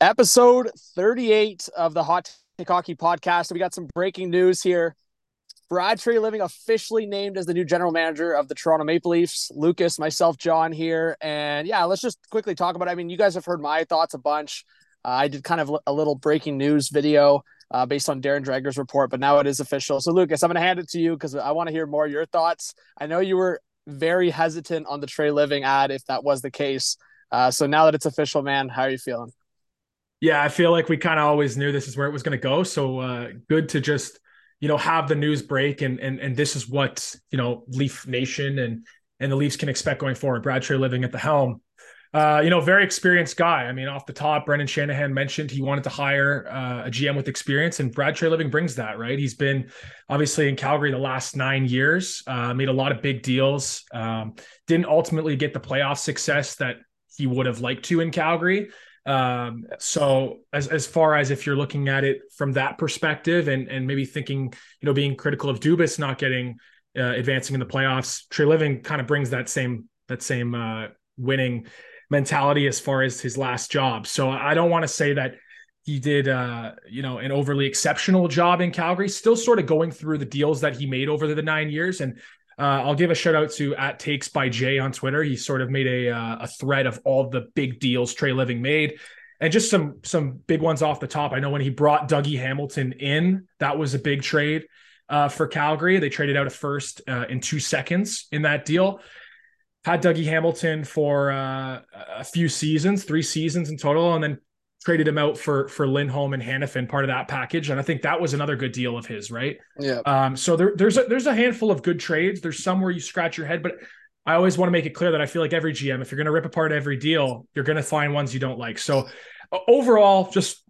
Episode 38 of the Hot Take Hockey podcast. We got some breaking news here. Brad Treliving officially named as the new general manager of the Toronto Maple Leafs. Lucas, myself, John here. And yeah, let's just quickly talk about it. I mean, you guys have heard my thoughts a bunch. Uh, I did kind of a little breaking news video uh, based on Darren Dreger's report, but now it is official. So, Lucas, I'm going to hand it to you because I want to hear more of your thoughts. I know you were very hesitant on the Treliving ad if that was the case. Uh, so now that it's official, man, how are you feeling? Yeah, I feel like we kind of always knew this is where it was going to go. So uh, good to just you know have the news break and and and this is what you know Leaf Nation and and the Leafs can expect going forward. Brad Treliving at the helm. Uh, you know, very experienced guy. I mean, off the top, Brendan Shanahan mentioned he wanted to hire uh, a GM with experience, and Brad Treliving brings that. Right, he's been obviously in Calgary the last nine years, uh, made a lot of big deals. Um, didn't ultimately get the playoff success that he would have liked to in Calgary. Um, so as as far as if you're looking at it from that perspective and and maybe thinking, you know, being critical of Dubas not getting uh, advancing in the playoffs, Treliving kind of brings that same that same uh, winning mentality as far as his last job. So I don't want to say that he did uh, you know an overly exceptional job in Calgary, still sort of going through the deals that he made over the nine years and uh, I'll give a shout out to at Takes by Jay on Twitter. He sort of made a uh, a thread of all the big deals Treliving made, and just some some big ones off the top. I know when he brought Dougie Hamilton in, that was a big trade uh, for Calgary. They traded out a first uh, in two seconds in that deal. Had Dougie Hamilton for uh, a few seasons, three seasons in total, and then traded him out for for Lindholm and Hanifin, part of that package, and I think that was another good deal of his, right? Yeah. Um, so there, there's a, there's a handful of good trades. There's some where you scratch your head, but I always want to make it clear that I feel like every GM, if you're going to rip apart every deal, you're going to find ones you don't like. So overall, just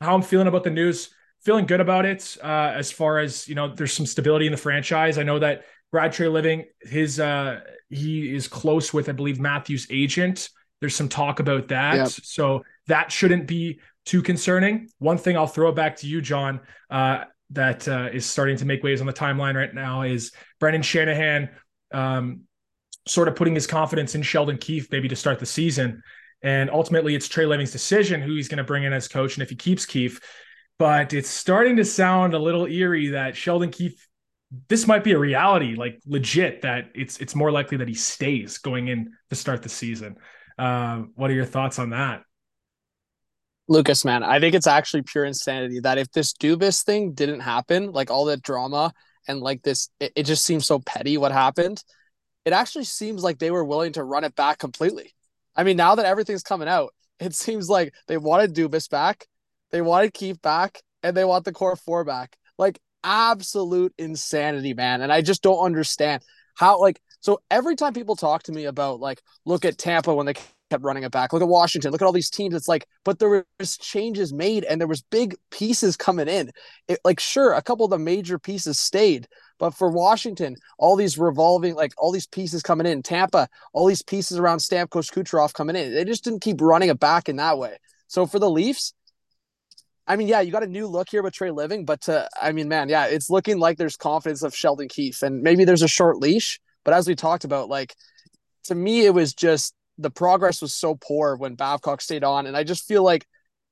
how I'm feeling about the news, feeling good about it. Uh, as far as you know, there's some stability in the franchise. I know that Brad Treliving, his uh, he is close with, I believe, Matthews' agent. There's some talk about that. Yep. So that shouldn't be too concerning. One thing I'll throw it back to you, John, uh, that uh, is starting to make waves on the timeline right now is Brendan Shanahan um, sort of putting his confidence in Sheldon Keefe maybe to start the season. And ultimately, it's Treliving's decision who he's going to bring in as coach and if he keeps Keefe. But it's starting to sound a little eerie that Sheldon Keefe, this might be a reality, like legit, that it's it's more likely that he stays going in to start the season. Uh, what are your thoughts on that? Lucas, man, I think it's actually pure insanity that if this Dubas thing didn't happen, like all the drama and like this, it, it just seems so petty what happened. It actually seems like they were willing to run it back completely. I mean, now that everything's coming out, it seems like they wanted Dubas back, they wanted Keefe back, and they want the core four back. Like absolute insanity, man. And I just don't understand how, like, so every time people talk to me about like, look at Tampa when they kept running it back. Look at Washington. Look at all these teams. It's like, but there was changes made and there was big pieces coming in. It, like, sure, a couple of the major pieces stayed, but for Washington, all these revolving, like all these pieces coming in. Tampa, all these pieces around Stamkos Kucherov coming in. They just didn't keep running it back in that way. So for the Leafs, I mean, yeah, you got a new look here with Treliving, but to, I mean, man, yeah, it's looking like there's confidence of Sheldon Keefe, and maybe there's a short leash. But as we talked about, like to me, it was just the progress was so poor when Babcock stayed on. And I just feel like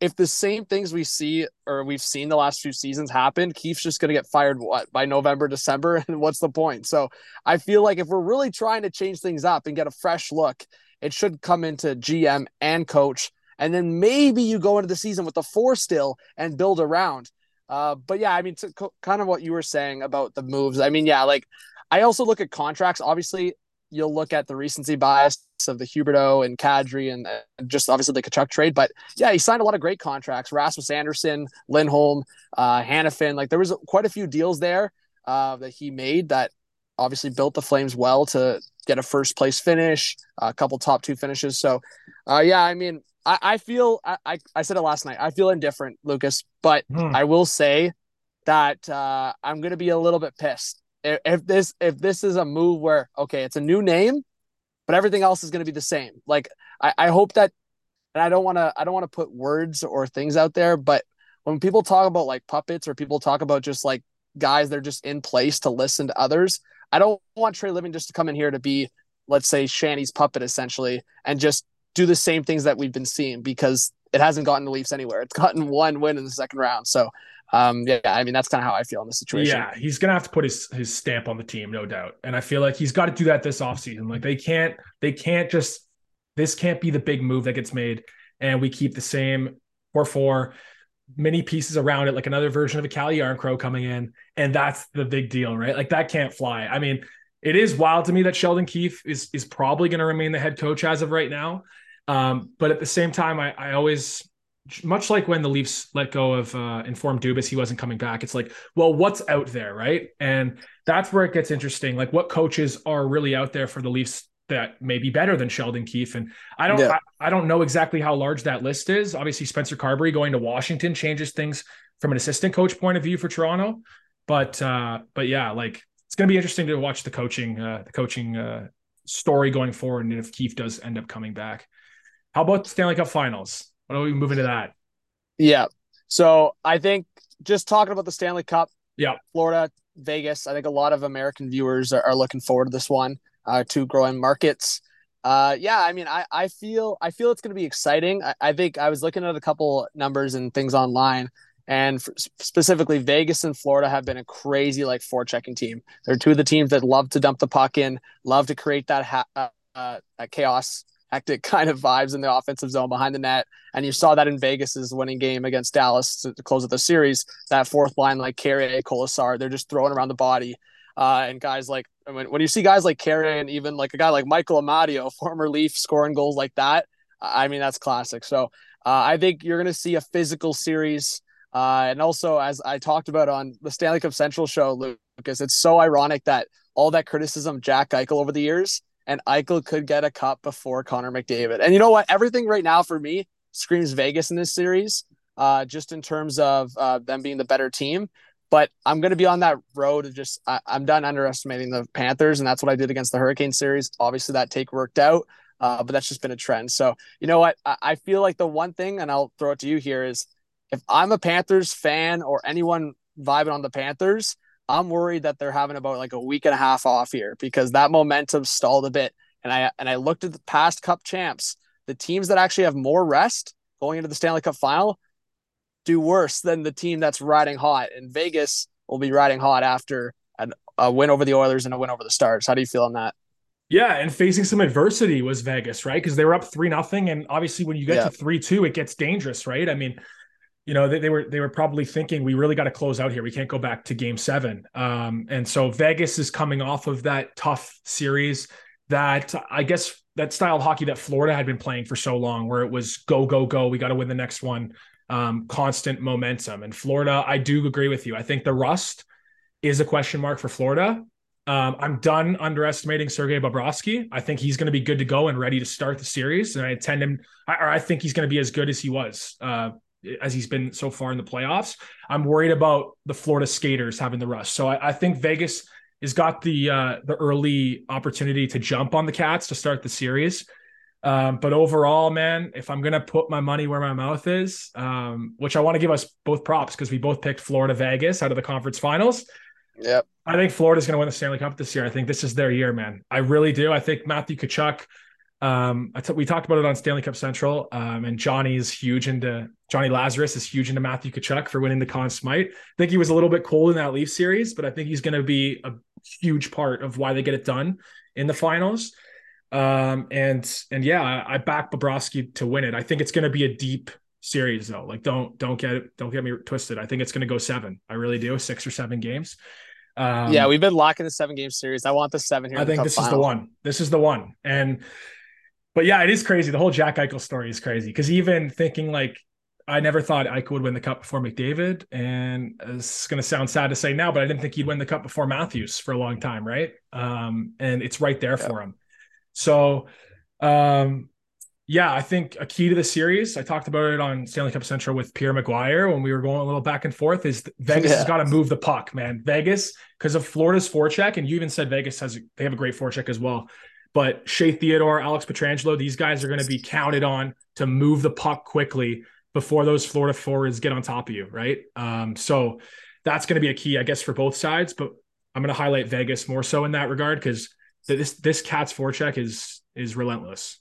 if the same things we see or we've seen the last few seasons happen, Keefe's just going to get fired what by November, December. And what's the point? So I feel like if we're really trying to change things up and get a fresh look, it should come into GM and coach. And then maybe you go into the season with the four still and build around. Uh, but yeah, I mean, to, kind of what you were saying about the moves. I mean, yeah, like I also look at contracts. Obviously, you'll look at the recency bias of the Huberdeau and Kadri and, just obviously the Tkachuk trade. But yeah, he signed a lot of great contracts. Rasmus Andersson, Lindholm, uh, Hanifin. Like there was quite a few deals there uh, that he made that obviously built the Flames well to get a first place finish, a couple top two finishes. So uh, yeah, I mean, I, I feel I, I, I said it last night. I feel indifferent, Lucas, but hmm. I will say that uh, I'm going to be a little bit pissed if this if this is a move where okay, it's a new name, but everything else is going to be the same. Like I, I hope that, and I don't want to I don't want to put words or things out there, but when people talk about like puppets or people talk about just like guys they're just in place to listen to others, I don't want Treliving just to come in here to be let's say Shanny's puppet essentially and just do the same things that we've been seeing because it hasn't gotten the Leafs anywhere. It's gotten one win in the second round. So um, yeah, I mean that's kind of how I feel in the situation. Yeah, he's gonna have to put his his stamp on the team, no doubt. And I feel like he's got to do that this offseason. Like they can't they can't just this can't be the big move that gets made and we keep the same four four many pieces around it, like another version of a Calle Jarnkrok coming in, and that's the big deal, right? Like that can't fly. I mean, it is wild to me that Sheldon Keefe is is probably going to remain the head coach as of right now. Um, but at the same time, I, I always much like when the Leafs let go of uh, informed Dubas, he wasn't coming back. It's like, well, what's out there, right? And that's where it gets interesting. Like, what coaches are really out there for the Leafs that may be better than Sheldon Keefe? And I don't, yeah. I, I, don't know exactly how large that list is. Obviously, Spencer Carbery going to Washington changes things from an assistant coach point of view for Toronto. But, uh, but yeah, like it's going to be interesting to watch the coaching, uh, the coaching uh, story going forward, and if Keefe does end up coming back. How about the Stanley Cup Finals? Why don't we move into that? Yeah. So I think just talking about the Stanley Cup, yeah, Florida, Vegas. I think a lot of American viewers are, are looking forward to this one. Uh, two growing markets. Uh, yeah, I mean, I, I feel I feel it's going to be exciting. I, I think I was looking at a couple numbers and things online, and for, specifically Vegas and Florida have been a crazy like forechecking team. They're two of the teams that love to dump the puck in, love to create that ha- uh, uh, that chaos hectic kind of vibes in the offensive zone behind the net. And you saw that in Vegas's winning game against Dallas to, to close of the series. That fourth line, like Carrier, Kolesar, they're just throwing around the body. Uh, and guys like when, when you see guys like Carrier and even like a guy like Michael Amadio, former Leaf, scoring goals like that, I mean that's classic. So uh, I think you're going to see a physical series. Uh, and also, as I talked about on the Stanley Cup Central show, Lucas, it's so ironic that all that criticism Jack Eichel over the years and Eichel could get a cup before Connor McDavid. And you know what? Everything right now for me screams Vegas in this series, uh, just in terms of uh, them being the better team. But I'm going to be on that road of just, I, am done underestimating the Panthers. And that's what I did against the Hurricane series. Obviously, that take worked out, uh, but that's just been a trend. So, you know what? I, I feel like the one thing, and I'll throw it to you here, is if I'm a Panthers fan or anyone vibing on the Panthers, I'm worried that they're having about like a week and a half off here because that momentum stalled a bit. And I and I looked at the past Cup champs, the teams that actually have more rest going into the Stanley Cup final do worse than the team that's riding hot. And Vegas will be riding hot after a, a win over the Oilers and a win over the Stars. How do you feel on that? Yeah, and facing some adversity was Vegas, right? Because they were up three nothing, and obviously when you get yeah. to three two, it gets dangerous, right? I mean, you know they, they, were they were probably thinking we really got to close out here we can't go back to game seven um, and so vegas is coming off of that tough series that i guess that style of hockey that florida had been playing for so long where it was go go go we got to win the next one um, constant momentum and florida i do agree with you i think the rust is a question mark for florida um, I'm done underestimating Sergei Bobrovsky. I think he's going to be good to go and ready to start the series. And I intend him, I, I think he's going to be as good as he was uh, as he's been so far in the playoffs. I'm worried about the Florida skaters having the rust. So I, I think Vegas has got the uh, the early opportunity to jump on the Cats to start the series. Um, but overall, man, if I'm gonna put my money where my mouth is, um, which I want to give us both props because we both picked Florida Vegas out of the conference finals. Yep. I think Florida's gonna win the Stanley Cup this year. I think this is their year, man. I really do. I think Matthew Tkachuk um, t- we talked about it on Stanley Cup Central, um, and Johnny is huge into Johnny Lazarus is huge into Matthew Tkachuk for winning the Conn Smythe. I think he was a little bit cold in that Leaf series, but I think he's going to be a huge part of why they get it done in the finals. Um, and and yeah, I, I back Bobrovsky to win it. I think it's going to be a deep series though. Like don't don't get it don't get me twisted. I think it's going to go seven. I really do, six or seven games. Um, yeah, we've been locking the seven game series. I want the seven here. I think this final. is the one. This is the one. And but yeah, it is crazy. The whole Jack Eichel story is crazy because even thinking like I never thought Eichel would win the cup before McDavid, and it's going to sound sad to say now, but I didn't think he'd win the cup before Matthews for a long time, right? Um, and it's right there yeah. for him. So, um, yeah, I think a key to the series. I talked about it on Stanley Cup Central with Pierre McGuire when we were going a little back and forth. Is Vegas yeah. has got to move the puck, man. Vegas because of Florida's forecheck, and you even said Vegas has they have a great forecheck as well. But Shea Theodore, Alex Pietrangelo, these guys are going to be counted on to move the puck quickly before those Florida forwards get on top of you, right? Um, so that's going to be a key, I guess, for both sides. But I'm going to highlight Vegas more so in that regard because this this Cats forecheck is is relentless.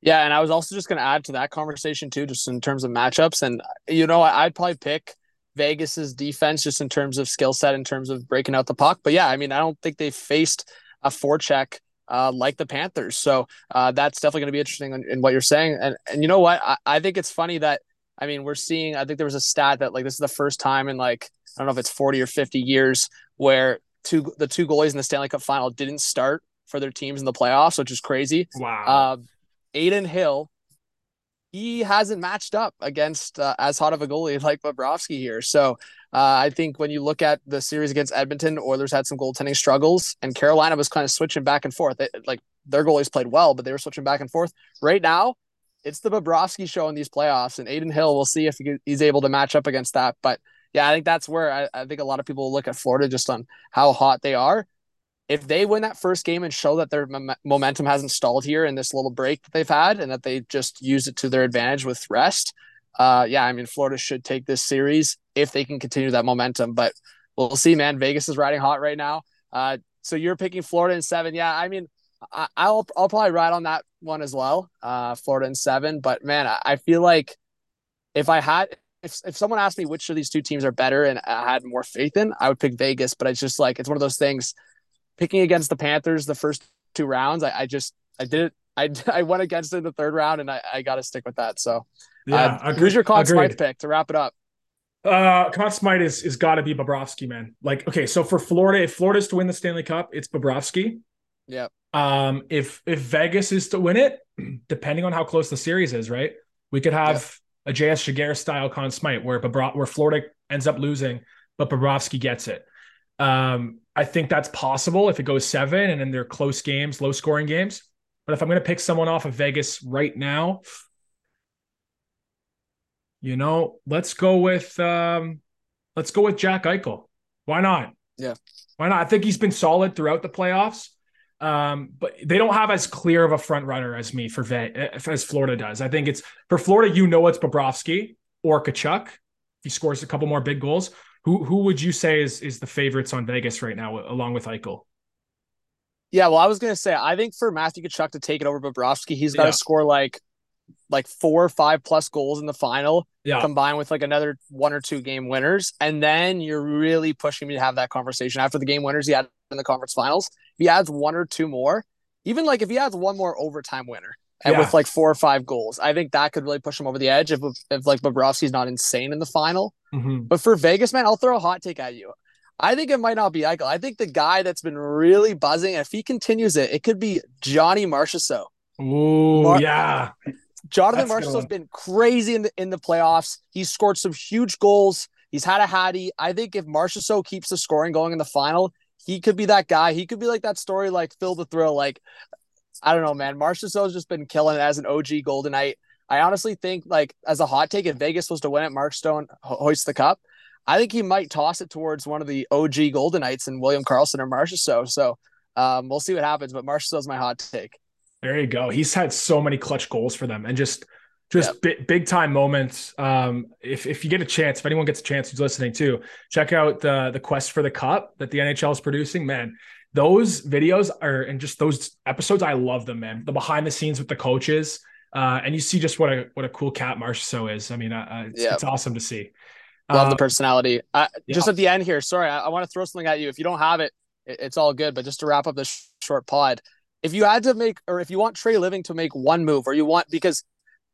Yeah, and I was also just going to add to that conversation too, just in terms of matchups. And you know, I'd probably pick Vegas's defense just in terms of skill set, in terms of breaking out the puck. But yeah, I mean, I don't think they faced a forecheck uh, like the Panthers. So uh, that's definitely going to be interesting in, in, what you're saying. And and you know what? I, I think it's funny that I mean we're seeing. I think there was a stat that like this is the first time in like I don't know if it's 40 or 50 years where two the two goalies in the Stanley Cup final didn't start for their teams in the playoffs, which is crazy. Wow. Uh, Adin Hill, he hasn't matched up against uh, as hot of a goalie like Bobrovsky here. So uh, I think when you look at the series against Edmonton, Oilers had some goaltending struggles, and Carolina was kind of switching back and forth. It, like their goalies played well, but they were switching back and forth. Right now, it's the Bobrovsky show in these playoffs, and Adin Hill. We'll see if he's able to match up against that. But yeah, I think that's where I, I think a lot of people look at Florida just on how hot they are if they win that first game and show that their mom- momentum hasn't stalled here in this little break that they've had and that they just use it to their advantage with rest, uh, yeah, I mean, Florida should take this series if they can continue that momentum. But we'll see, man. Vegas is riding hot right now. Uh, so you're picking Florida in seven. Yeah, I mean, I, will I'll probably ride on that one as well. Uh, Florida in seven. But man, I, I feel like if I had if if someone asked me which of these two teams are better and I had more faith in, I would pick Vegas. But it's just like it's one of those things picking against the Panthers the first two rounds, I, I just I did it. I, I went against it in the third round, and I, I got to stick with that. So, yeah, uh, who's your Conn Smythe pick to wrap it up? Uh, Conn Smythe is is got to be Bobrovsky, man. Like, okay, so for Florida, if Florida's to win the Stanley Cup, it's Bobrovsky. Yeah. Um, if if Vegas is to win it, depending on how close the series is, right, we could have a JS Giguere style Conn Smythe where Bobro- where Florida ends up losing, but Bobrovsky gets it. Um, I think that's possible if it goes seven and then they're close games, low scoring games. But if I'm going to pick someone off of Vegas right now, you know, let's go with um, let's go with Jack Eichel. Why not? Yeah. Why not? I think he's been solid throughout the playoffs. Um, but they don't have as clear of a front runner as me for Ve- as Florida does. I think it's for Florida, you know it's Bobrovsky or Tkachuk. He scores a couple more big goals. Who who would you say is is the favorites on Vegas right now, along with Eichel? Yeah, well, I was gonna say I think for Matthew Tkachuk to take it over Bobrovsky, he's got to yeah. score like like four or five plus goals in the final, yeah. combined with like another one or two game winners, and then you're really pushing me to have that conversation after the game winners he had in the conference finals. If he adds one or two more, even like if he adds one more overtime winner, and yeah. with like four or five goals. I think that could really push him over the edge if, if like Bobrovsky's not insane in the final. Mm-hmm. But for Vegas, man, I'll throw a hot take at you. I think it might not be Eichel. I think the guy that's been really buzzing, if he continues it, it could be Johnny Marchessault. Ooh, Mar- yeah. Jonathan Marchessault's been crazy in the in the playoffs. He's scored some huge goals. He's had a hattie. I think if Marchessault keeps the scoring going in the final, he could be that guy. He could be like that story, like Phil the Thrill. Like I don't know, man. Marshall Marchessault's just been killing it as an OG Golden Knight. I honestly think, like, as a hot take, if Vegas was to win it, Mark Stone ho- hoists the cup. I think he might toss it towards one of the OG Golden Knights and William Karlsson or Marchessault. So um, we'll see what happens. But Marchessault's my hot take. There you go. He's had so many clutch goals for them and just just yep. big, big time moments. Um, if if you get a chance, if anyone gets a chance who's listening too, check out the the quest for the cup that the NHL is producing. Man, those videos are and just those episodes, I love them, man. The behind the scenes with the coaches, uh, and you see just what a what a cool cat Marchessault is. I mean, uh, uh, it's, yep. it's, awesome to see. Love the uh, personality. Uh, yeah. Just at the end here, sorry, I, I want to throw something at you. If you don't have it, it, it's all good. But just to wrap up this sh- short pod, if you had to make, or if you want Treliving to make one move, or you want because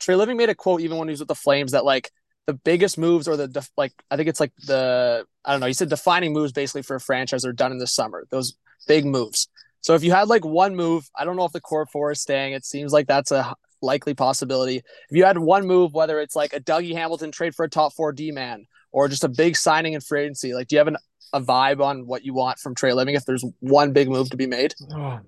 Treliving made a quote even when he was with the Flames that like the biggest moves or the def- like I think it's like the I don't know. He said defining moves basically for a franchise are done in the summer. Those big moves. So if you had like one move, I don't know if the core four is staying. It seems like that's a likely possibility. If you had one move, whether it's like a Dougie Hamilton trade for a top four D man or just a big signing in free agency, like do you have an, a vibe on what you want from Treliving if there's one big move to be made? Oh,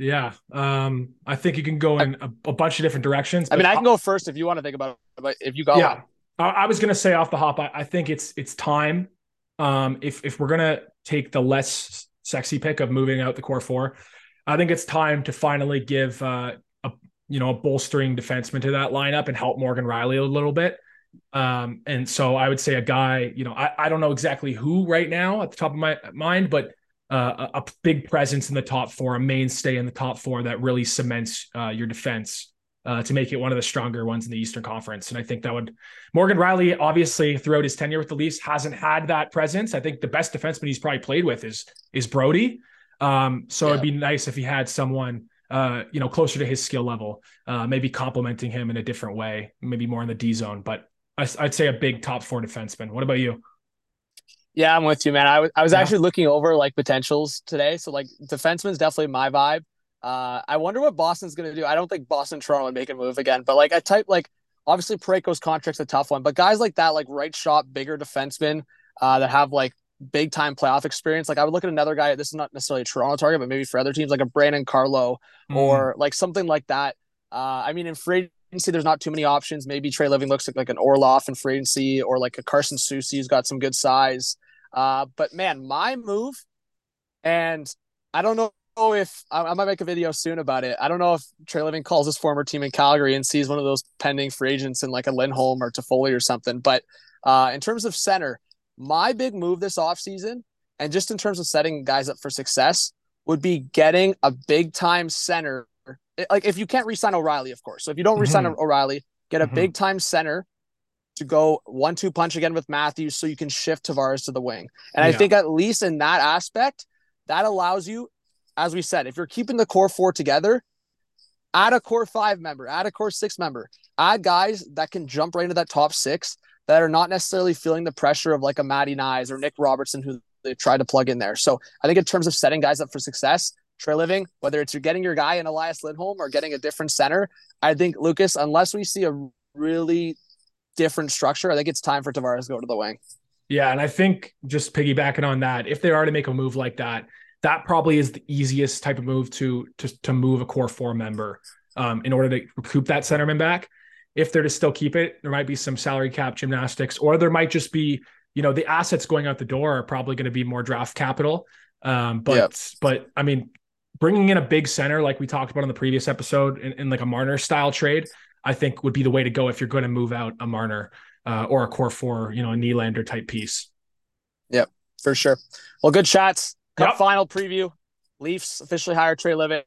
yeah. Um, I think you can go in a, a bunch of different directions. I mean, I can go first if you want to think about it, but if you got yeah. One. I was gonna say off the hop, I, I think it's it's time. Um, if if we're gonna take the less sexy pick of moving out the core four. I think it's time to finally give uh, a you know a bolstering defenseman to that lineup and help Morgan Rielly a little bit. Um, and so I would say a guy, you know, I, I don't know exactly who right now at the top of my mind, but uh, a, big presence in the top four, a mainstay in the top four that really cements uh, your defense uh, to make it one of the stronger ones in the Eastern Conference. And I think that would Morgan Rielly, obviously, throughout his tenure with the Leafs, hasn't had that presence. I think the best defenseman he's probably played with is is Brodie. Um, so yeah. it'd be nice if he had someone uh, you know, closer to his skill level, uh, maybe complementing him in a different way, maybe more in the D zone. But I, would say a big top four defenseman. What about you? Yeah, I'm with you, man. I, w- I was yeah. actually looking over like potentials today. So like defenseman's definitely my vibe. Uh, I wonder what Boston's going to do. I don't think Boston Toronto would make a move again, but like I type like obviously Parayko's contract's a tough one, but guys like that, like right shot, bigger defensemen uh, that have like big time playoff experience. Like I would look at another guy. This is not necessarily a Toronto target, but maybe for other teams like a Brandon Carlo mm. or like something like that. Uh, I mean, in free agency, there's not too many options. Maybe Treliving looks like, like an Orlov in free agency or like a Carson Soucy who's got some good size. Uh, but man, my move, and I don't know if I, I, might make a video soon about it. I don't know if Treliving calls his former team in Calgary and sees one of those pending free agents in like a Lindholm or Toffoli or something. But uh, in terms of center, my big move this offseason, and just in terms of setting guys up for success, would be getting a big time center. Like if you can't resign O'Reilly, of course. So if you don't mm-hmm. resign O'Reilly, get a mm-hmm. big time center to go one two punch again with Matthews so you can shift Tavares to the wing. And yeah. I think at least in that aspect, that allows you, as we said, if you're keeping the core four together, add a core five member, add a core six member, add guys that can jump right into that top six that are not necessarily feeling the pressure of like a Matty Knies or Nick Robertson who they try to plug in there. So I think in terms of setting guys up for success, Treliving, whether it's you're getting your guy in Elias Lindholm or getting a different center, I think Lucas, unless we see a really different structure, I think it's time for Tavares to go to the wing. Yeah, and I think just piggybacking on that, if they are to make a move like that, that probably is the easiest type of move to to to move a core four member um, in order to recoup that centerman back if they're to still keep it, there might be some salary cap gymnastics, or there might just be, you know, the assets going out the door are probably going to be more draft capital. Um, but yep. but I mean, bringing in a big center like we talked about on the previous episode in, in like a Marner style trade, I think would be the way to go if you're going to move out a Marner uh, or a core four, you know, a Nylander type piece. Yep, for sure. Well, good shots. Cup yep. final preview. Leafs officially hired Treliving.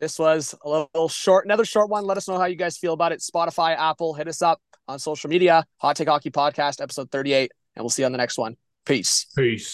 This was a little short, another short one. Let us know how you guys feel about it. Spotify, Apple, hit us up on social media. Hot Take Hockey Podcast, episode 38, and we'll see you on the next one. Peace. Peace.